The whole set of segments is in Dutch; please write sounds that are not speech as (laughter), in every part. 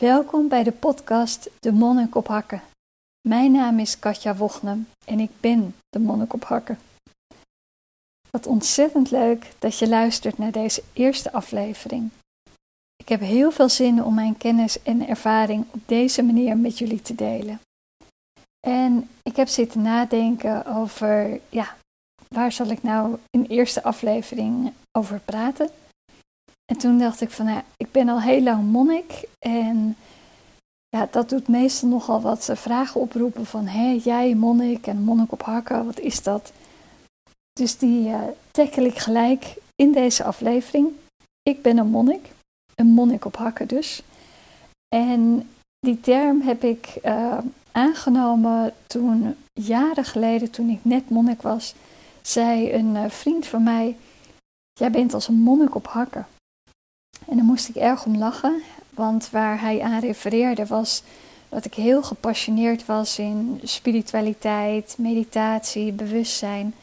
Welkom bij de podcast De Monnik op Hakken. Mijn naam is Katja Wognem en ik ben de Monnik op Hakken. Wat ontzettend leuk dat je luistert naar deze eerste aflevering. Ik heb heel veel zin om mijn kennis en ervaring op deze manier met jullie te delen. En ik heb zitten nadenken over, ja, waar zal ik nou in eerste aflevering over praten? En toen dacht ik van, nou, ik ben al heel lang monnik en ja, dat doet meestal nogal wat eh, vragen oproepen van, hé, jij monnik en monnik op hakken, wat is dat? Dus die uh, tackle ik gelijk in deze aflevering. Ik ben een monnik, een monnik op hakken dus. En die term heb ik uh, aangenomen toen, jaren geleden, toen ik net monnik was, zei een vriend van mij, jij bent als een monnik op hakken. En daar moest ik erg om lachen, want waar hij aan refereerde was dat ik heel gepassioneerd was in spiritualiteit, meditatie, bewustzijn.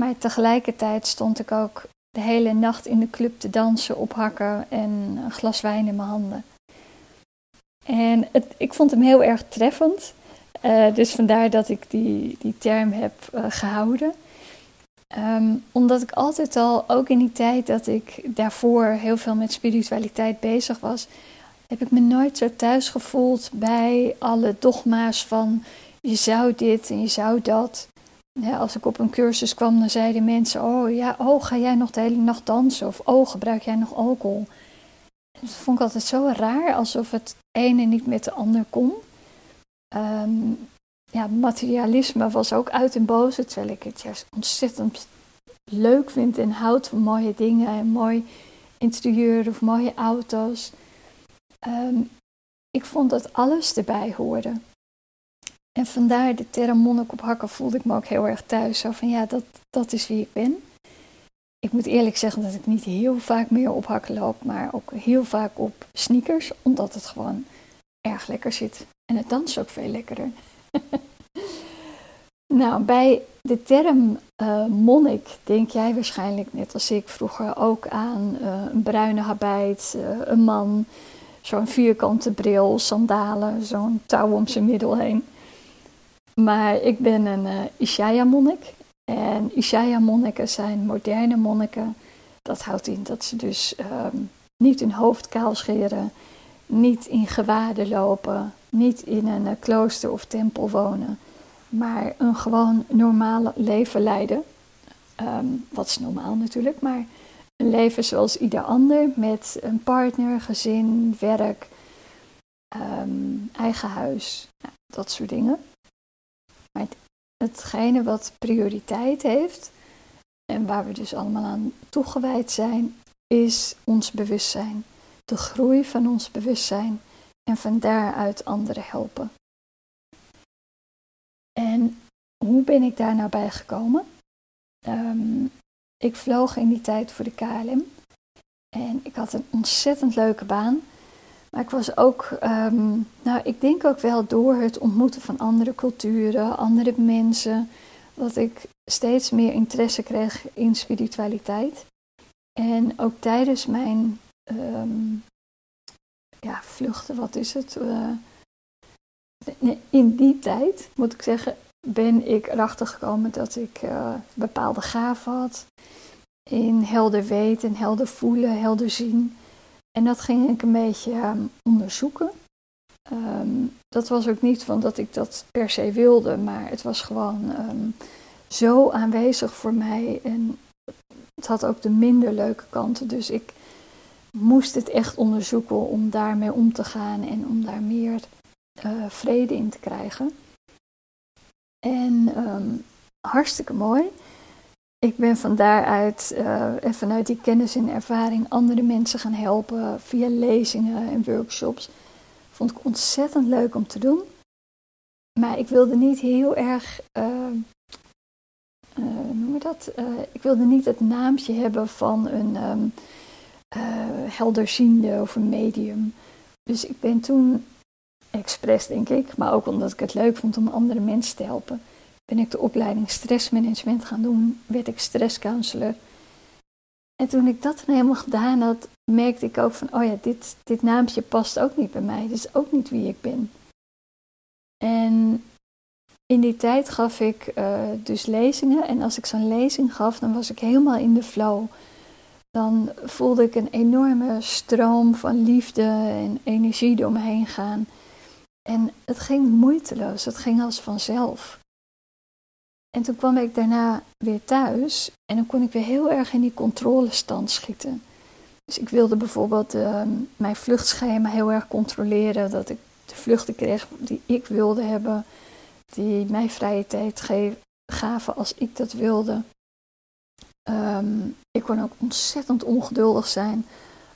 Maar tegelijkertijd stond ik ook de hele nacht in de club te dansen op hakken en een glas wijn in mijn handen. En het, ik vond hem heel erg treffend. Uh, dus vandaar dat ik die, die term heb uh, gehouden. Um, omdat ik altijd al, ook in die tijd dat ik daarvoor heel veel met spiritualiteit bezig was, heb ik me nooit zo thuis gevoeld bij alle dogma's van je zou dit en je zou dat. Ja, als ik op een cursus kwam, dan zeiden mensen: Oh ja, oh, ga jij nog de hele nacht dansen? Of oh, gebruik jij nog alcohol? Dat vond ik altijd zo raar, alsof het ene niet met de ander kon. Um, ja, materialisme was ook uit en boze, terwijl ik het juist ontzettend leuk vind en houd van mooie dingen en mooi interieur of mooie auto's. Um, ik vond dat alles erbij hoorde. En vandaar de term monnik op hakken voelde ik me ook heel erg thuis. Zo van ja, dat, dat is wie ik ben. Ik moet eerlijk zeggen dat ik niet heel vaak meer op hakken loop, maar ook heel vaak op sneakers, omdat het gewoon erg lekker zit. En het danst ook veel lekkerder. (laughs) nou, bij de term uh, monnik denk jij waarschijnlijk net als ik vroeger ook aan uh, een bruine habit, uh, een man, zo'n vierkante bril, sandalen, zo'n touw om zijn middel heen. Maar ik ben een uh, Ishaya-monnik. En Ishaya-monniken zijn moderne monniken. Dat houdt in dat ze dus um, niet hun hoofd kaal scheren, niet in gewaden lopen, niet in een uh, klooster of tempel wonen, maar een gewoon normaal leven leiden. Um, wat is normaal natuurlijk, maar een leven zoals ieder ander met een partner, gezin, werk, um, eigen huis, nou, dat soort dingen. Maar het, hetgene wat prioriteit heeft en waar we dus allemaal aan toegewijd zijn, is ons bewustzijn. De groei van ons bewustzijn en van daaruit anderen helpen. En hoe ben ik daar nou bij gekomen? Um, ik vloog in die tijd voor de KLM en ik had een ontzettend leuke baan. Maar ik was ook, um, nou, ik denk ook wel door het ontmoeten van andere culturen, andere mensen, dat ik steeds meer interesse kreeg in spiritualiteit. En ook tijdens mijn um, ja, vluchten, wat is het? Uh, in die tijd, moet ik zeggen, ben ik erachter gekomen dat ik uh, bepaalde gaven had. In helder weten, helder voelen, helder zien. En dat ging ik een beetje um, onderzoeken. Um, dat was ook niet van dat ik dat per se wilde, maar het was gewoon um, zo aanwezig voor mij. En het had ook de minder leuke kanten. Dus ik moest het echt onderzoeken om daarmee om te gaan en om daar meer uh, vrede in te krijgen. En um, hartstikke mooi. Ik ben van daaruit uh, en vanuit die kennis en ervaring andere mensen gaan helpen via lezingen en workshops. Vond ik ontzettend leuk om te doen. Maar ik wilde niet heel erg, uh, noem je dat? ik wilde niet het naamje hebben van een um, helderziende of een medium. Dus ik ben toen expres denk ik, maar ook omdat ik het leuk vond om andere mensen te helpen, ben ik de opleiding stressmanagement gaan doen, werd ik stresscounselor. En toen ik dat dan helemaal gedaan had, merkte ik ook van, oh ja, dit, dit naampje past ook niet bij mij. Dit is ook niet wie ik ben. En in die tijd gaf ik uh, dus lezingen. En als ik zo'n lezing gaf, dan was ik helemaal in de flow. Dan voelde ik een enorme stroom van liefde en energie door me heen gaan. En het ging moeiteloos, het ging als vanzelf. En toen kwam ik daarna weer thuis en dan kon ik weer heel erg in die controlestand schieten. Dus ik wilde bijvoorbeeld uh, mijn vluchtschema heel erg controleren, dat ik de vluchten kreeg die ik wilde hebben, die mij vrije tijd gaven als ik dat wilde. Um, ik kon ook ontzettend ongeduldig zijn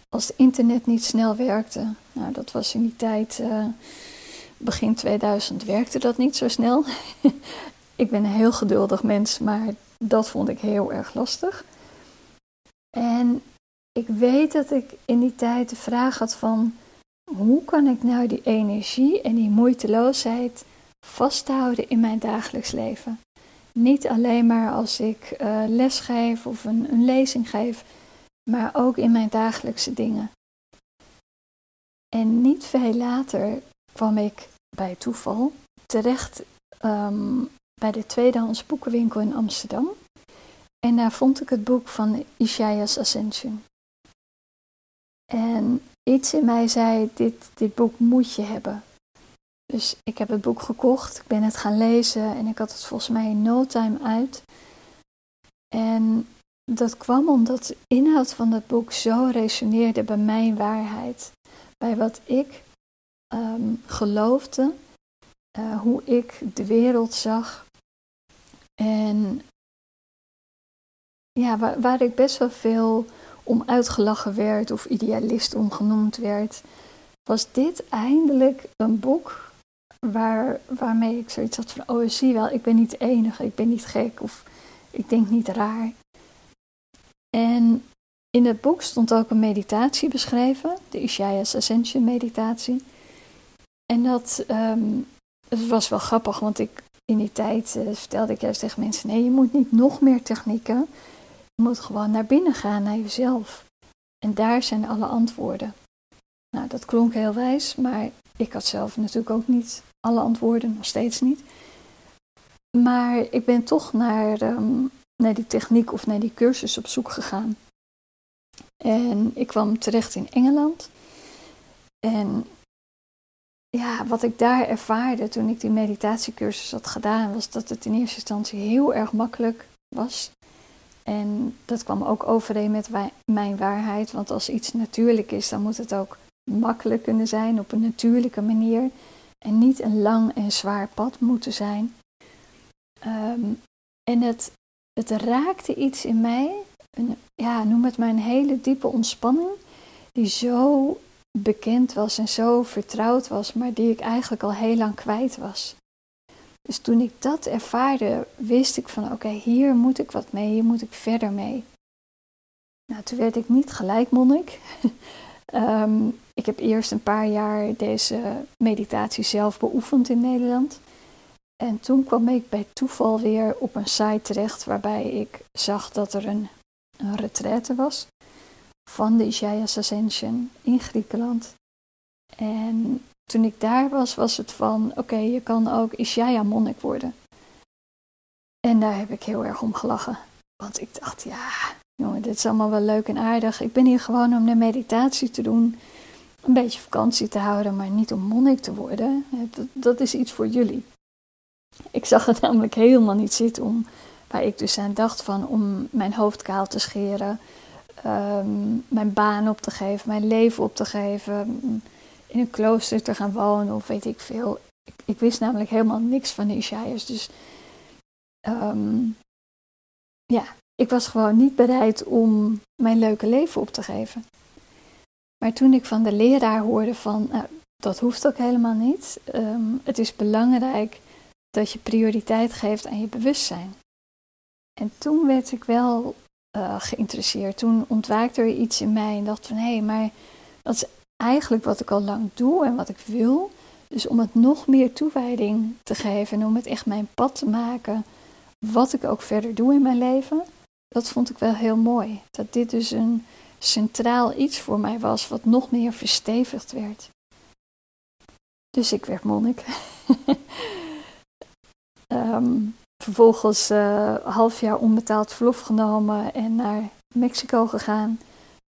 als het internet niet snel werkte. Nou, dat was in die tijd, uh, begin 2000 werkte dat niet zo snel. (laughs) ik ben een heel geduldig mens, maar dat vond ik heel erg lastig. En ik weet dat ik in die tijd de vraag had van hoe kan ik nou die energie en die moeiteloosheid vasthouden in mijn dagelijks leven? Niet alleen maar als ik uh, les geef of een, een lezing geef, maar ook in mijn dagelijkse dingen. En niet veel later kwam ik bij toeval terecht um, bij de tweedehands boekenwinkel in Amsterdam. En daar vond ik het boek van Isaiah's Ascension. En iets in mij zei, dit, dit boek moet je hebben. Dus ik heb het boek gekocht, ik ben het gaan lezen en ik had het volgens mij in no time uit. En dat kwam omdat de inhoud van dat boek zo resoneerde bij mijn waarheid. Bij wat ik um, geloofde, uh, hoe ik de wereld zag. En ja, waar, waar ik best wel veel om uitgelachen werd of idealist om genoemd werd, was dit eindelijk een boek waar, waarmee ik zoiets had van, oh zie wel, ik ben niet de enige, ik ben niet gek of ik denk niet raar. En in het boek stond ook een meditatie beschreven, de Isaiah's Ascension meditatie. En dat um, was wel grappig, want ik in die tijd uh, vertelde ik juist tegen mensen: nee, je moet niet nog meer technieken. Je moet gewoon naar binnen gaan, naar jezelf. En daar zijn alle antwoorden. Nou, dat klonk heel wijs, maar ik had zelf natuurlijk ook niet alle antwoorden, nog steeds niet. Maar ik ben toch naar, um, naar die techniek of naar die cursus op zoek gegaan. En ik kwam terecht in Engeland. En ja, wat ik daar ervaarde toen ik die meditatiecursus had gedaan, was dat het in eerste instantie heel erg makkelijk was. En dat kwam ook overeen met mijn waarheid, want als iets natuurlijk is, dan moet het ook makkelijk kunnen zijn op een natuurlijke manier en niet een lang en zwaar pad moeten zijn. Ehm, en het, het raakte iets in mij, een, ja, noem het maar een hele diepe ontspanning, die zo bekend was en zo vertrouwd was, maar die ik eigenlijk al heel lang kwijt was. Dus toen ik dat ervaarde, wist ik van oké, hier moet ik wat mee, hier moet ik verder mee. Nou, toen werd ik niet gelijk monnik. (laughs) um, ik heb eerst een paar jaar deze meditatie zelf beoefend in Nederland. En toen kwam ik bij toeval weer op een site terecht waarbij ik zag dat er een, een retraite was van de Isaiah's Ascension in Griekenland. En toen ik daar was, was het van, oké, je kan ook Isaiah monnik worden. En daar heb ik heel erg om gelachen. Want ik dacht, ja, jongen, dit is allemaal wel leuk en aardig. Ik ben hier gewoon om de meditatie te doen, een beetje vakantie te houden, maar niet om monnik te worden. Dat, dat is iets voor jullie. Ik zag het (laughs) namelijk helemaal niet zitten om, waar ik dus aan dacht van, om mijn hoofd kaal te scheren, Ehm, mijn baan op te geven, mijn leven op te geven, in een klooster te gaan wonen of weet ik veel. Ik, ik wist namelijk helemaal niks van de. Dus ehm, ja, ik was gewoon niet bereid om mijn leuke leven op te geven. Maar toen ik van de leraar hoorde van, nou, dat hoeft ook helemaal niet. Ehm, het is belangrijk dat je prioriteit geeft aan je bewustzijn. En toen werd ik wel uh, geïnteresseerd. Toen ontwaakte er iets in mij en dacht van hé, hey, maar dat is eigenlijk wat ik al lang doe en wat ik wil. Dus om het nog meer toewijding te geven en om het echt mijn pad te maken, wat ik ook verder doe in mijn leven, dat vond ik wel heel mooi. Dat dit dus een centraal iets voor mij was, wat nog meer verstevigd werd. Dus ik werd monnik. um, (laughs) vervolgens uh, half jaar onbetaald verlof genomen en naar Mexico gegaan.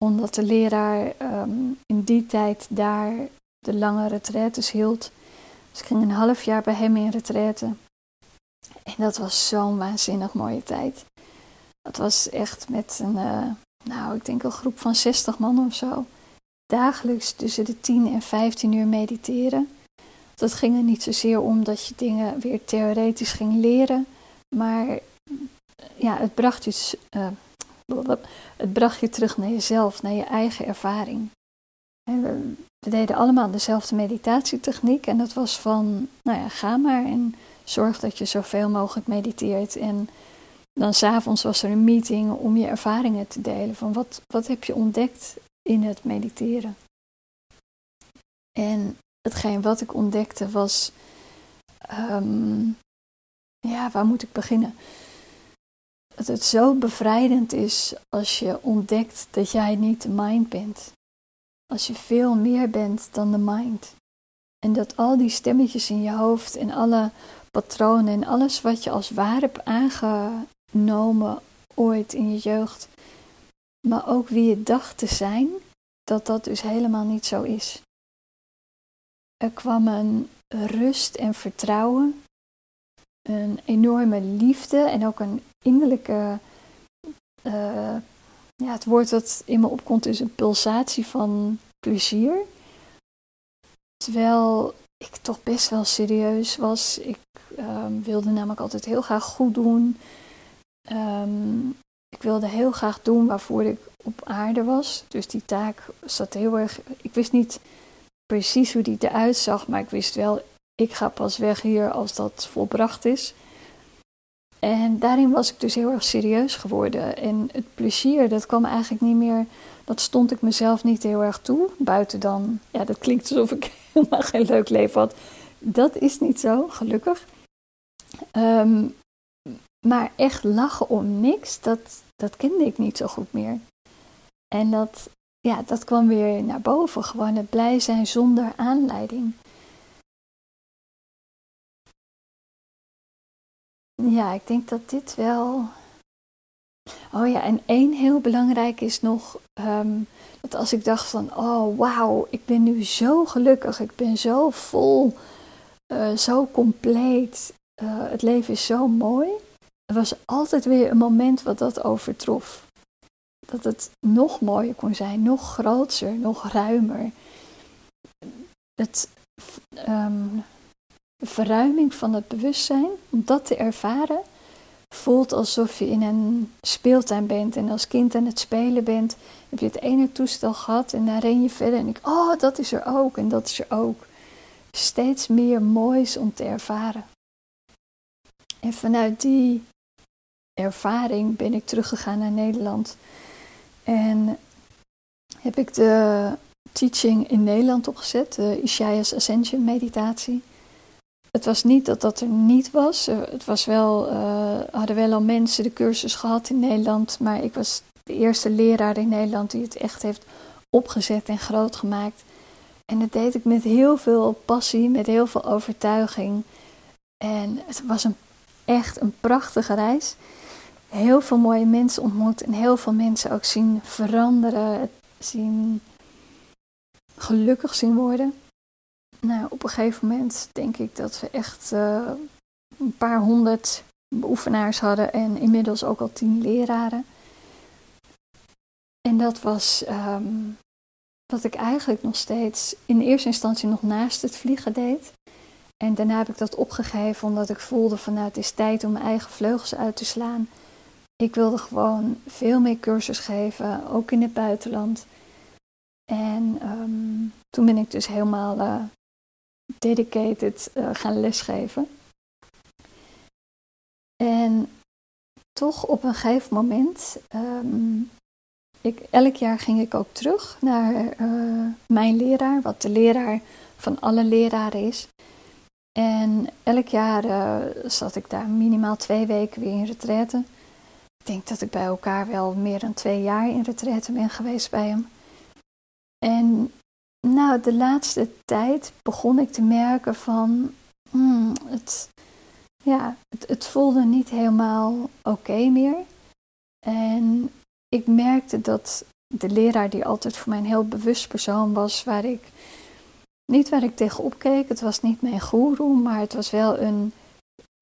Omdat de leraar um, in die tijd daar de lange retraites hield. Dus ik ging een half jaar bij hem in retraite. En dat was zo'n waanzinnig mooie tijd. Het was echt met een, uh, nou, ik denk een groep van 60 man of zo. Dagelijks tussen de 10 en 15 uur mediteren. Dat ging er niet zozeer om dat je dingen weer theoretisch ging leren, maar ja, het bracht je, uh, het bracht je terug naar jezelf, naar je eigen ervaring. En we, we, deden allemaal dezelfde meditatietechniek en dat was van, nou ja, ga maar en zorg dat je zoveel mogelijk mediteert. En dan s'avonds was er een meeting om je ervaringen te delen. Van wat, wat heb je ontdekt in het mediteren? En hetgeen wat ik ontdekte was, um, ja, waar moet ik beginnen? Dat het zo bevrijdend is als je ontdekt dat jij niet de mind bent. Als je veel meer bent dan de mind. En dat al die stemmetjes in je hoofd en alle patronen en alles wat je als waar hebt aangenomen ooit in je jeugd, maar ook wie je dacht te zijn, dat dat dus helemaal niet zo is. Er kwam een rust en vertrouwen, een enorme liefde en ook een innerlijke. Uh, ja, het woord dat in me opkomt is een pulsatie van plezier. Terwijl ik toch best wel serieus was. Ik um, wilde namelijk altijd heel graag goed doen. Um, ik wilde heel graag doen waarvoor ik op aarde was. Dus die taak zat heel erg. Ik wist niet precies hoe die eruit zag, maar ik wist wel, ik ga pas weg hier als dat volbracht is. En daarin was ik dus heel erg serieus geworden. En het plezier, dat kwam eigenlijk niet meer, dat stond ik mezelf niet heel erg toe. Buiten dan, ja, dat klinkt alsof ik (laughs) helemaal geen leuk leven had. Dat is niet zo, gelukkig. Um, maar echt lachen om niks, dat, dat kende ik niet zo goed meer. En dat, ja, dat kwam weer naar boven. Gewoon het blij zijn zonder aanleiding. Ja, ik denk dat dit wel. Oh ja, en één heel belangrijk is nog um, dat als ik dacht van, oh wauw, ik ben nu zo gelukkig, ik ben zo vol, uh, zo compleet, uh, het leven is zo mooi. Er was altijd weer een moment wat dat overtrof dat het nog mooier kon zijn, nog groter, nog ruimer. Het, um, de verruiming van het bewustzijn, om dat te ervaren, voelt alsof je in een speeltuin bent en als kind aan het spelen bent, heb je het ene toestel gehad en dan ren je verder en ik, oh, dat is er ook en dat is er ook. Steeds meer moois om te ervaren. En vanuit die ervaring ben ik teruggegaan naar Nederland en heb ik de teaching in Nederland opgezet, de Ishaya's Ascension meditatie. Het was niet dat dat er niet was. Het was wel, uh, hadden wel al mensen de cursus gehad in Nederland, maar ik was de eerste leraar in Nederland die het echt heeft opgezet en groot gemaakt. En dat deed ik met heel veel passie, met heel veel overtuiging. En het was een, echt een prachtige reis heel veel mooie mensen ontmoet en heel veel mensen ook zien veranderen, zien gelukkig zien worden. Nou, op een gegeven moment denk ik dat we echt uh, een paar honderd beoefenaars hadden en inmiddels ook al tien leraren. En dat was um, wat ik eigenlijk nog steeds in eerste instantie nog naast het vliegen deed. En daarna heb ik dat opgegeven omdat ik voelde van nou het is tijd om mijn eigen vleugels uit te slaan ik wilde gewoon veel meer cursus geven, ook in het buitenland. En um, toen ben ik dus helemaal uh, dedicated uh, gaan lesgeven. En toch op een gegeven moment, um, ik, elk jaar ging ik ook terug naar uh, mijn leraar, wat de leraar van alle leraren is. En elk jaar zat ik daar minimaal twee weken weer in retraite. Ik denk dat ik bij elkaar wel meer dan twee jaar in retraite ben geweest bij hem. En nou, de laatste tijd begon ik te merken van, hmm, het, ja, het, het, voelde niet helemaal oké meer. En ik merkte dat de leraar, die altijd voor mij een heel bewust persoon was, waar ik niet waar ik tegenop keek, het was niet mijn goeroe, maar het was wel een,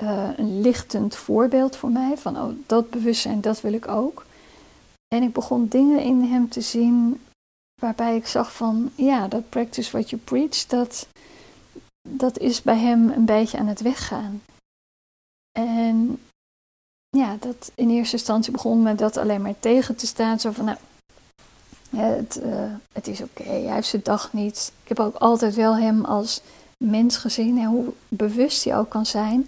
uh, een lichtend voorbeeld voor mij van, oh, dat bewustzijn, dat wil ik ook. En ik begon dingen in hem te zien waarbij ik zag van, ja, dat practice what you preach, dat, dat is bij hem een beetje aan het weggaan. En ja, dat in eerste instantie begon me dat alleen maar tegen te staan. Zo van, nou, het, uh, het is oké, hij heeft zijn dag niet. Ik heb ook altijd wel hem als mens gezien en hoe bewust hij ook kan zijn.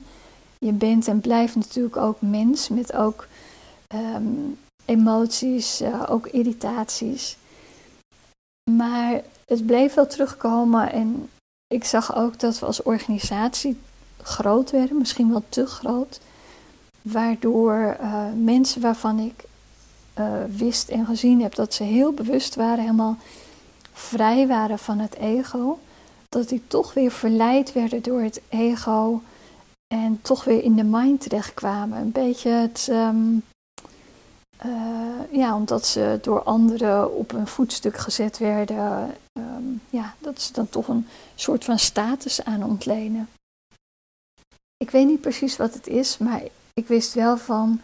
Je bent en blijft natuurlijk ook mens met ook um, emoties, uh, ook irritaties. Maar het bleef wel terugkomen en ik zag ook dat we als organisatie groot werden, misschien wel te groot. Waardoor uh, mensen waarvan ik uh, wist en gezien heb dat ze heel bewust waren, helemaal vrij waren van het ego, dat die toch weer verleid werden door het ego en toch weer in de mind terechtkwamen. Een beetje het, um, uh, ja, omdat ze door anderen op een voetstuk gezet werden, um, ja, dat ze dan toch een soort van status aan ontlenen. Ik weet niet precies wat het is, maar ik wist wel van,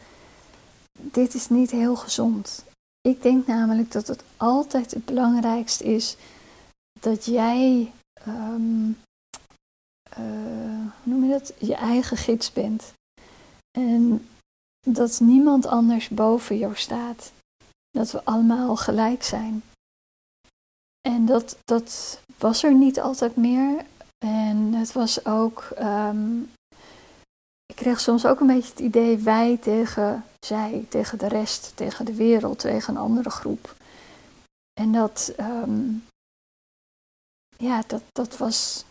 dit is niet heel gezond. Ik denk namelijk dat het altijd het belangrijkste is dat jij, um, hoe noem je dat, je eigen gids bent. En dat niemand anders boven jou staat. Dat we allemaal gelijk zijn. En dat, dat was er niet altijd meer. En het was ook um, ik kreeg soms ook een beetje het idee wij tegen zij, tegen de rest, tegen de wereld, tegen een andere groep. En dat, um, ja, dat, dat was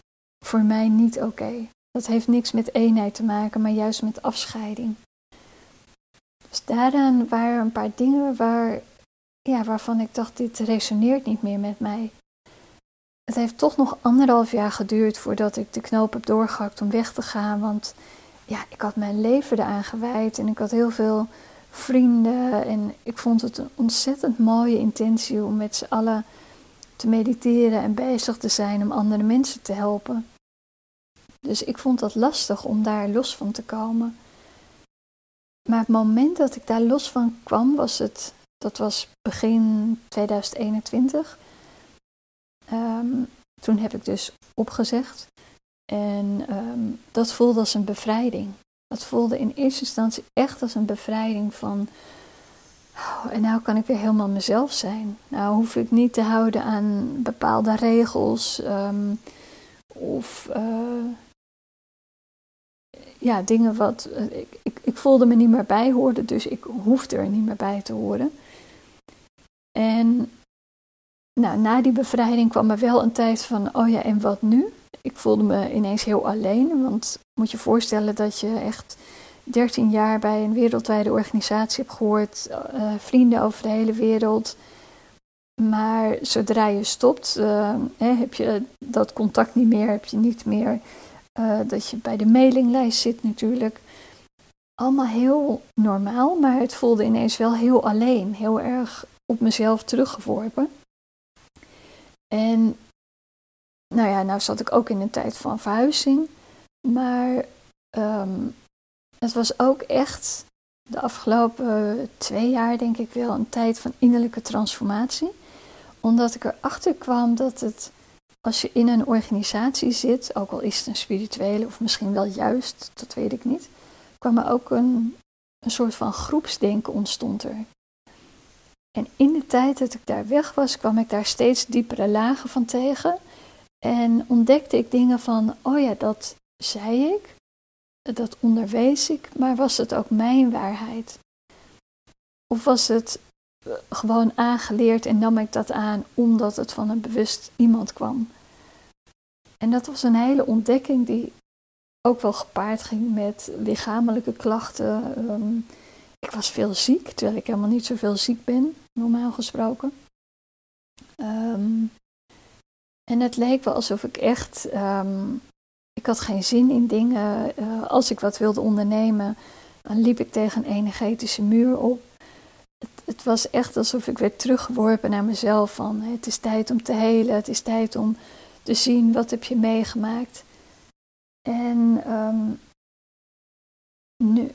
voor mij niet oké. Dat heeft niks met eenheid te maken, maar juist met afscheiding. Dus daaraan waren een paar dingen waar, ja, waarvan ik dacht, dit resoneert niet meer met mij. Het heeft toch nog anderhalf jaar geduurd voordat ik de knoop heb doorgehakt om weg te gaan, want ja, ik had mijn leven eraan gewijd en ik had heel veel vrienden. En ik vond het een ontzettend mooie intentie om met z'n allen te mediteren en bezig te zijn om andere mensen te helpen. Dus ik vond dat lastig om daar los van te komen. Maar het moment dat ik daar los van kwam, was het, dat was begin 2021. Ehm, toen heb ik dus opgezegd. En um, dat voelde als een bevrijding. Dat voelde in eerste instantie echt als een bevrijding van. Oh, en nou kan ik weer helemaal mezelf zijn. Nou hoef ik niet te houden aan bepaalde regels um, of uh, ja, dingen wat. Uh, ik, ik, ik, voelde me niet meer bij hoorde, dus ik hoefde er niet meer bij te horen. En nou, na die bevrijding kwam er wel een tijd van: oh ja, en wat nu? ik voelde me ineens heel alleen. Want moet je voorstellen dat je echt 13 jaar bij een wereldwijde organisatie hebt gehoord, uh, vrienden over de hele wereld. Maar zodra je stopt, uh, hè, heb je dat contact niet meer, heb je niet meer uh, dat je bij de mailinglijst zit natuurlijk. Allemaal heel normaal, maar het voelde ineens wel heel alleen, heel erg op mezelf teruggeworpen. En nou ja, nou zat ik ook in een tijd van verhuizing. Maar um, het was ook echt de afgelopen twee jaar, denk ik wel, een tijd van innerlijke transformatie. Omdat ik erachter kwam dat het, als je in een organisatie zit, ook al is het een spirituele of misschien wel juist, dat weet ik niet, kwam er ook een, een soort van groepsdenken ontstond er. En in de tijd dat ik daar weg was, kwam ik daar steeds diepere lagen van tegen. En ontdekte ik dingen van, oh ja, dat zei ik, dat onderwees ik, maar was het ook mijn waarheid? Of was het gewoon aangeleerd en nam ik dat aan omdat het van een bewust iemand kwam? En dat was een hele ontdekking die ook wel gepaard ging met lichamelijke klachten. Ehm, ik was veel ziek, terwijl ik helemaal niet zoveel ziek ben, normaal gesproken. Ehm, en het leek wel alsof ik echt, ehm, ik had geen zin in dingen. Uh, als ik wat wilde ondernemen, dan liep ik tegen een energetische muur op. Het, was echt alsof ik werd teruggeworpen naar mezelf van het is tijd om te helen, het is tijd om te zien wat heb je meegemaakt. En um,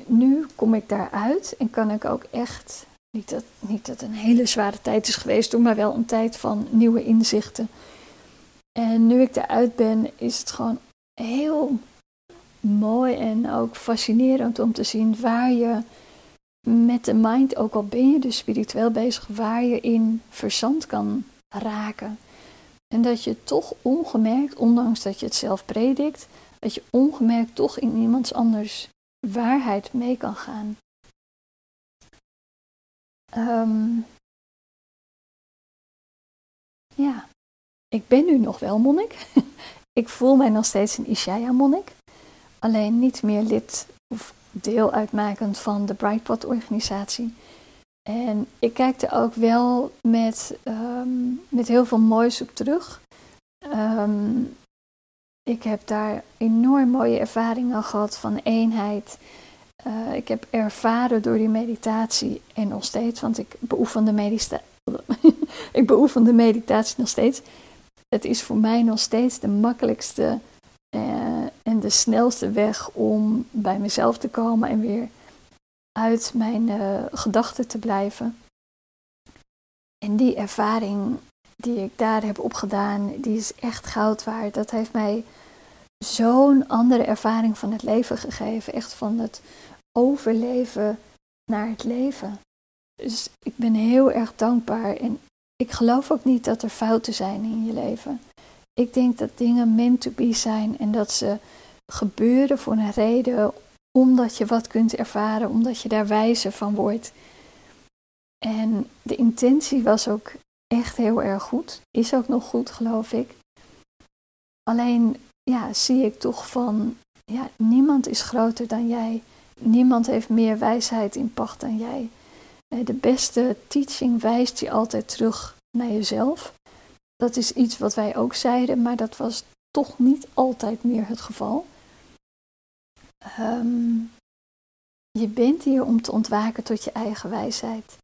nu, kom ik daaruit en kan ik ook echt, niet dat, niet dat een hele zware tijd is geweest, maar wel een tijd van nieuwe inzichten. En nu ik eruit ben, is het gewoon heel mooi en ook fascinerend om te zien waar je met de mind, ook al ben je dus spiritueel bezig, waar je in verzand kan raken. En dat je toch ongemerkt, ondanks dat je het zelf predikt, dat je ongemerkt toch in iemands anders waarheid mee kan gaan. Um, ja, ik ben nu nog wel monnik. (laughs) ik voel mij nog steeds een Ishaya-monnik. Alleen niet meer lid of deel uitmakend van de Brightpot-organisatie. En ik kijk er ook wel met, um, met heel veel moois op terug. Um, ik heb daar enorm mooie ervaringen gehad van eenheid. Uh, ik heb ervaren door die meditatie en nog steeds, want ik beoefen de, (laughs) ik beoefen de meditatie nog steeds. Het is voor mij nog steeds de makkelijkste de snelste weg om bij mezelf te komen en weer uit mijn uh, gedachten te blijven. En die ervaring die ik daar heb opgedaan, die is echt goud waard. Dat heeft mij zo'n andere ervaring van het leven gegeven. Echt van het overleven naar het leven. Dus ik ben heel erg dankbaar. En ik geloof ook niet dat er fouten zijn in je leven. Ik denk dat dingen meant to be zijn en dat ze gebeuren voor een reden, omdat je wat kunt ervaren, omdat je daar wijzer van wordt. En de intentie was ook echt heel erg goed. Is ook nog goed, geloof ik. Alleen ja, zie ik toch van, ja, niemand is groter dan jij. Niemand heeft meer wijsheid in pacht dan jij. Eh, de beste teaching wijst je altijd terug naar jezelf. Dat is iets wat wij ook zeiden, maar dat was toch niet altijd meer het geval. Um, je bent hier om te ontwaken tot je eigen wijsheid.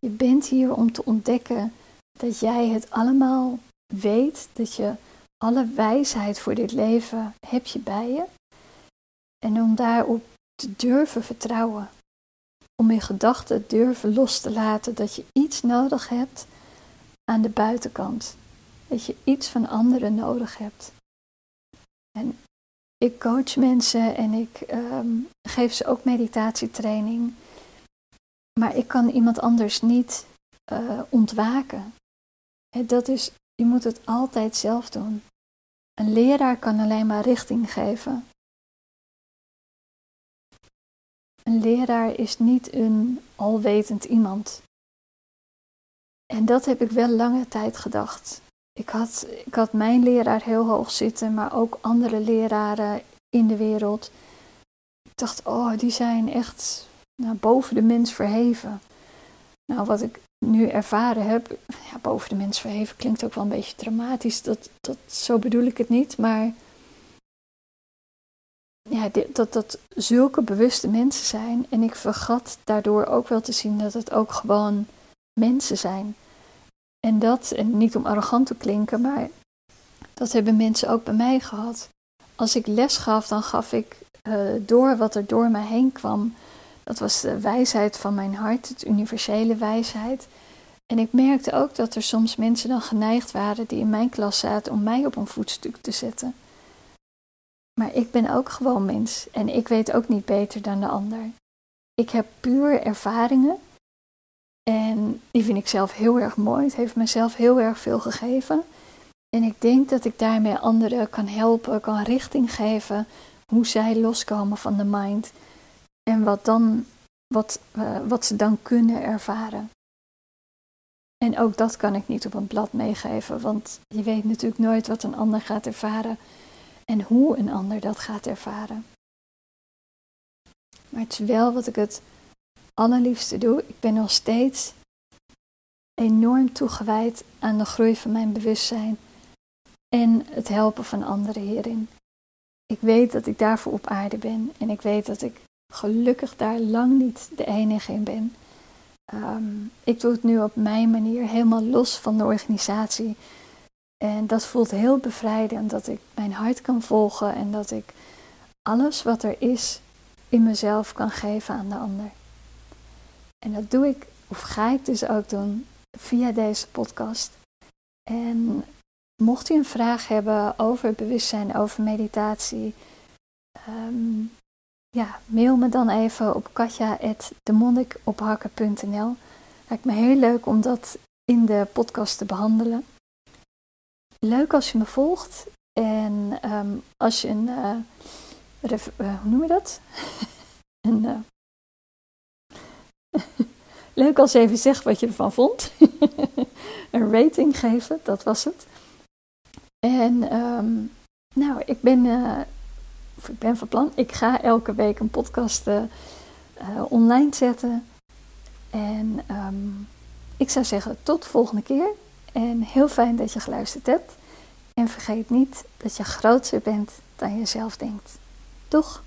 Je bent hier om te ontdekken dat jij het allemaal weet, dat je alle wijsheid voor dit leven heb je bij je. En om daarop te durven vertrouwen. Om je gedachten durven los te laten dat je iets nodig hebt aan de buitenkant. Dat je iets van anderen nodig hebt. En ik coach mensen en ik ehm, geef ze ook meditatietraining. Maar ik kan iemand anders niet uh, ontwaken. Dat is, je moet het altijd zelf doen. Een leraar kan alleen maar richting geven. Een leraar is niet een alwetend iemand. En dat heb ik wel lange tijd gedacht. Ik had, ik had mijn leraar heel hoog zitten, maar ook andere leraren in de wereld. Ik dacht, oh, die zijn echt nou, boven de mens verheven. Nou, wat ik nu ervaren heb, ja, boven de mens verheven klinkt ook wel een beetje dramatisch. Dat, dat, zo bedoel ik het niet, maar ja, dat dat zulke bewuste mensen zijn. En ik vergat daardoor ook wel te zien dat het ook gewoon mensen zijn. En dat, en niet om arrogant te klinken, maar dat hebben mensen ook bij mij gehad. Als ik les gaf, dan gaf ik uh, door wat er door mij heen kwam. Dat was de wijsheid van mijn hart, het universele wijsheid. En ik merkte ook dat er soms mensen dan geneigd waren die in mijn klas zaten om mij op een voetstuk te zetten. Maar ik ben ook gewoon mens en ik weet ook niet beter dan de ander. Ik heb puur ervaringen en die vind ik zelf heel erg mooi. Het heeft mezelf heel erg veel gegeven. En ik denk dat ik daarmee anderen kan helpen, kan richting geven hoe zij loskomen van de mind en wat, dan, wat, uh, wat ze dan kunnen ervaren. En ook dat kan ik niet op een blad meegeven, want je weet natuurlijk nooit wat een ander gaat ervaren en hoe een ander dat gaat ervaren. Maar het is wel wat ik het allerliefste doe. Ik ben nog steeds enorm toegewijd aan de groei van mijn bewustzijn en het helpen van anderen hierin. Ik weet dat ik daarvoor op aarde ben en ik weet dat ik gelukkig daar lang niet de enige in ben. Ehm, ik doe het nu op mijn manier, helemaal los van de organisatie. En dat voelt heel bevrijdend, dat ik mijn hart kan volgen en dat ik alles wat er is in mezelf kan geven aan de ander. En dat doe ik, of ga ik dus ook doen, via deze podcast. En mocht u een vraag hebben over bewustzijn, over meditatie, ehm, ja, mail me dan even op katja.demonnikophakken.nl. Lijkt me heel leuk om dat in de podcast te behandelen. Leuk als je me volgt en ehm, als je een, uh, hoe noem je dat? (laughs) een, uh, (laughs) leuk als je even zegt wat je ervan vond. (laughs) een rating geven, dat was het. En um, nou, ik ben uh, ik ben van plan, ik ga elke week een podcast uh, online zetten. En um, ik zou zeggen, tot de volgende keer. En heel fijn dat je geluisterd hebt. En vergeet niet dat je groter bent dan je zelf denkt. Doeg!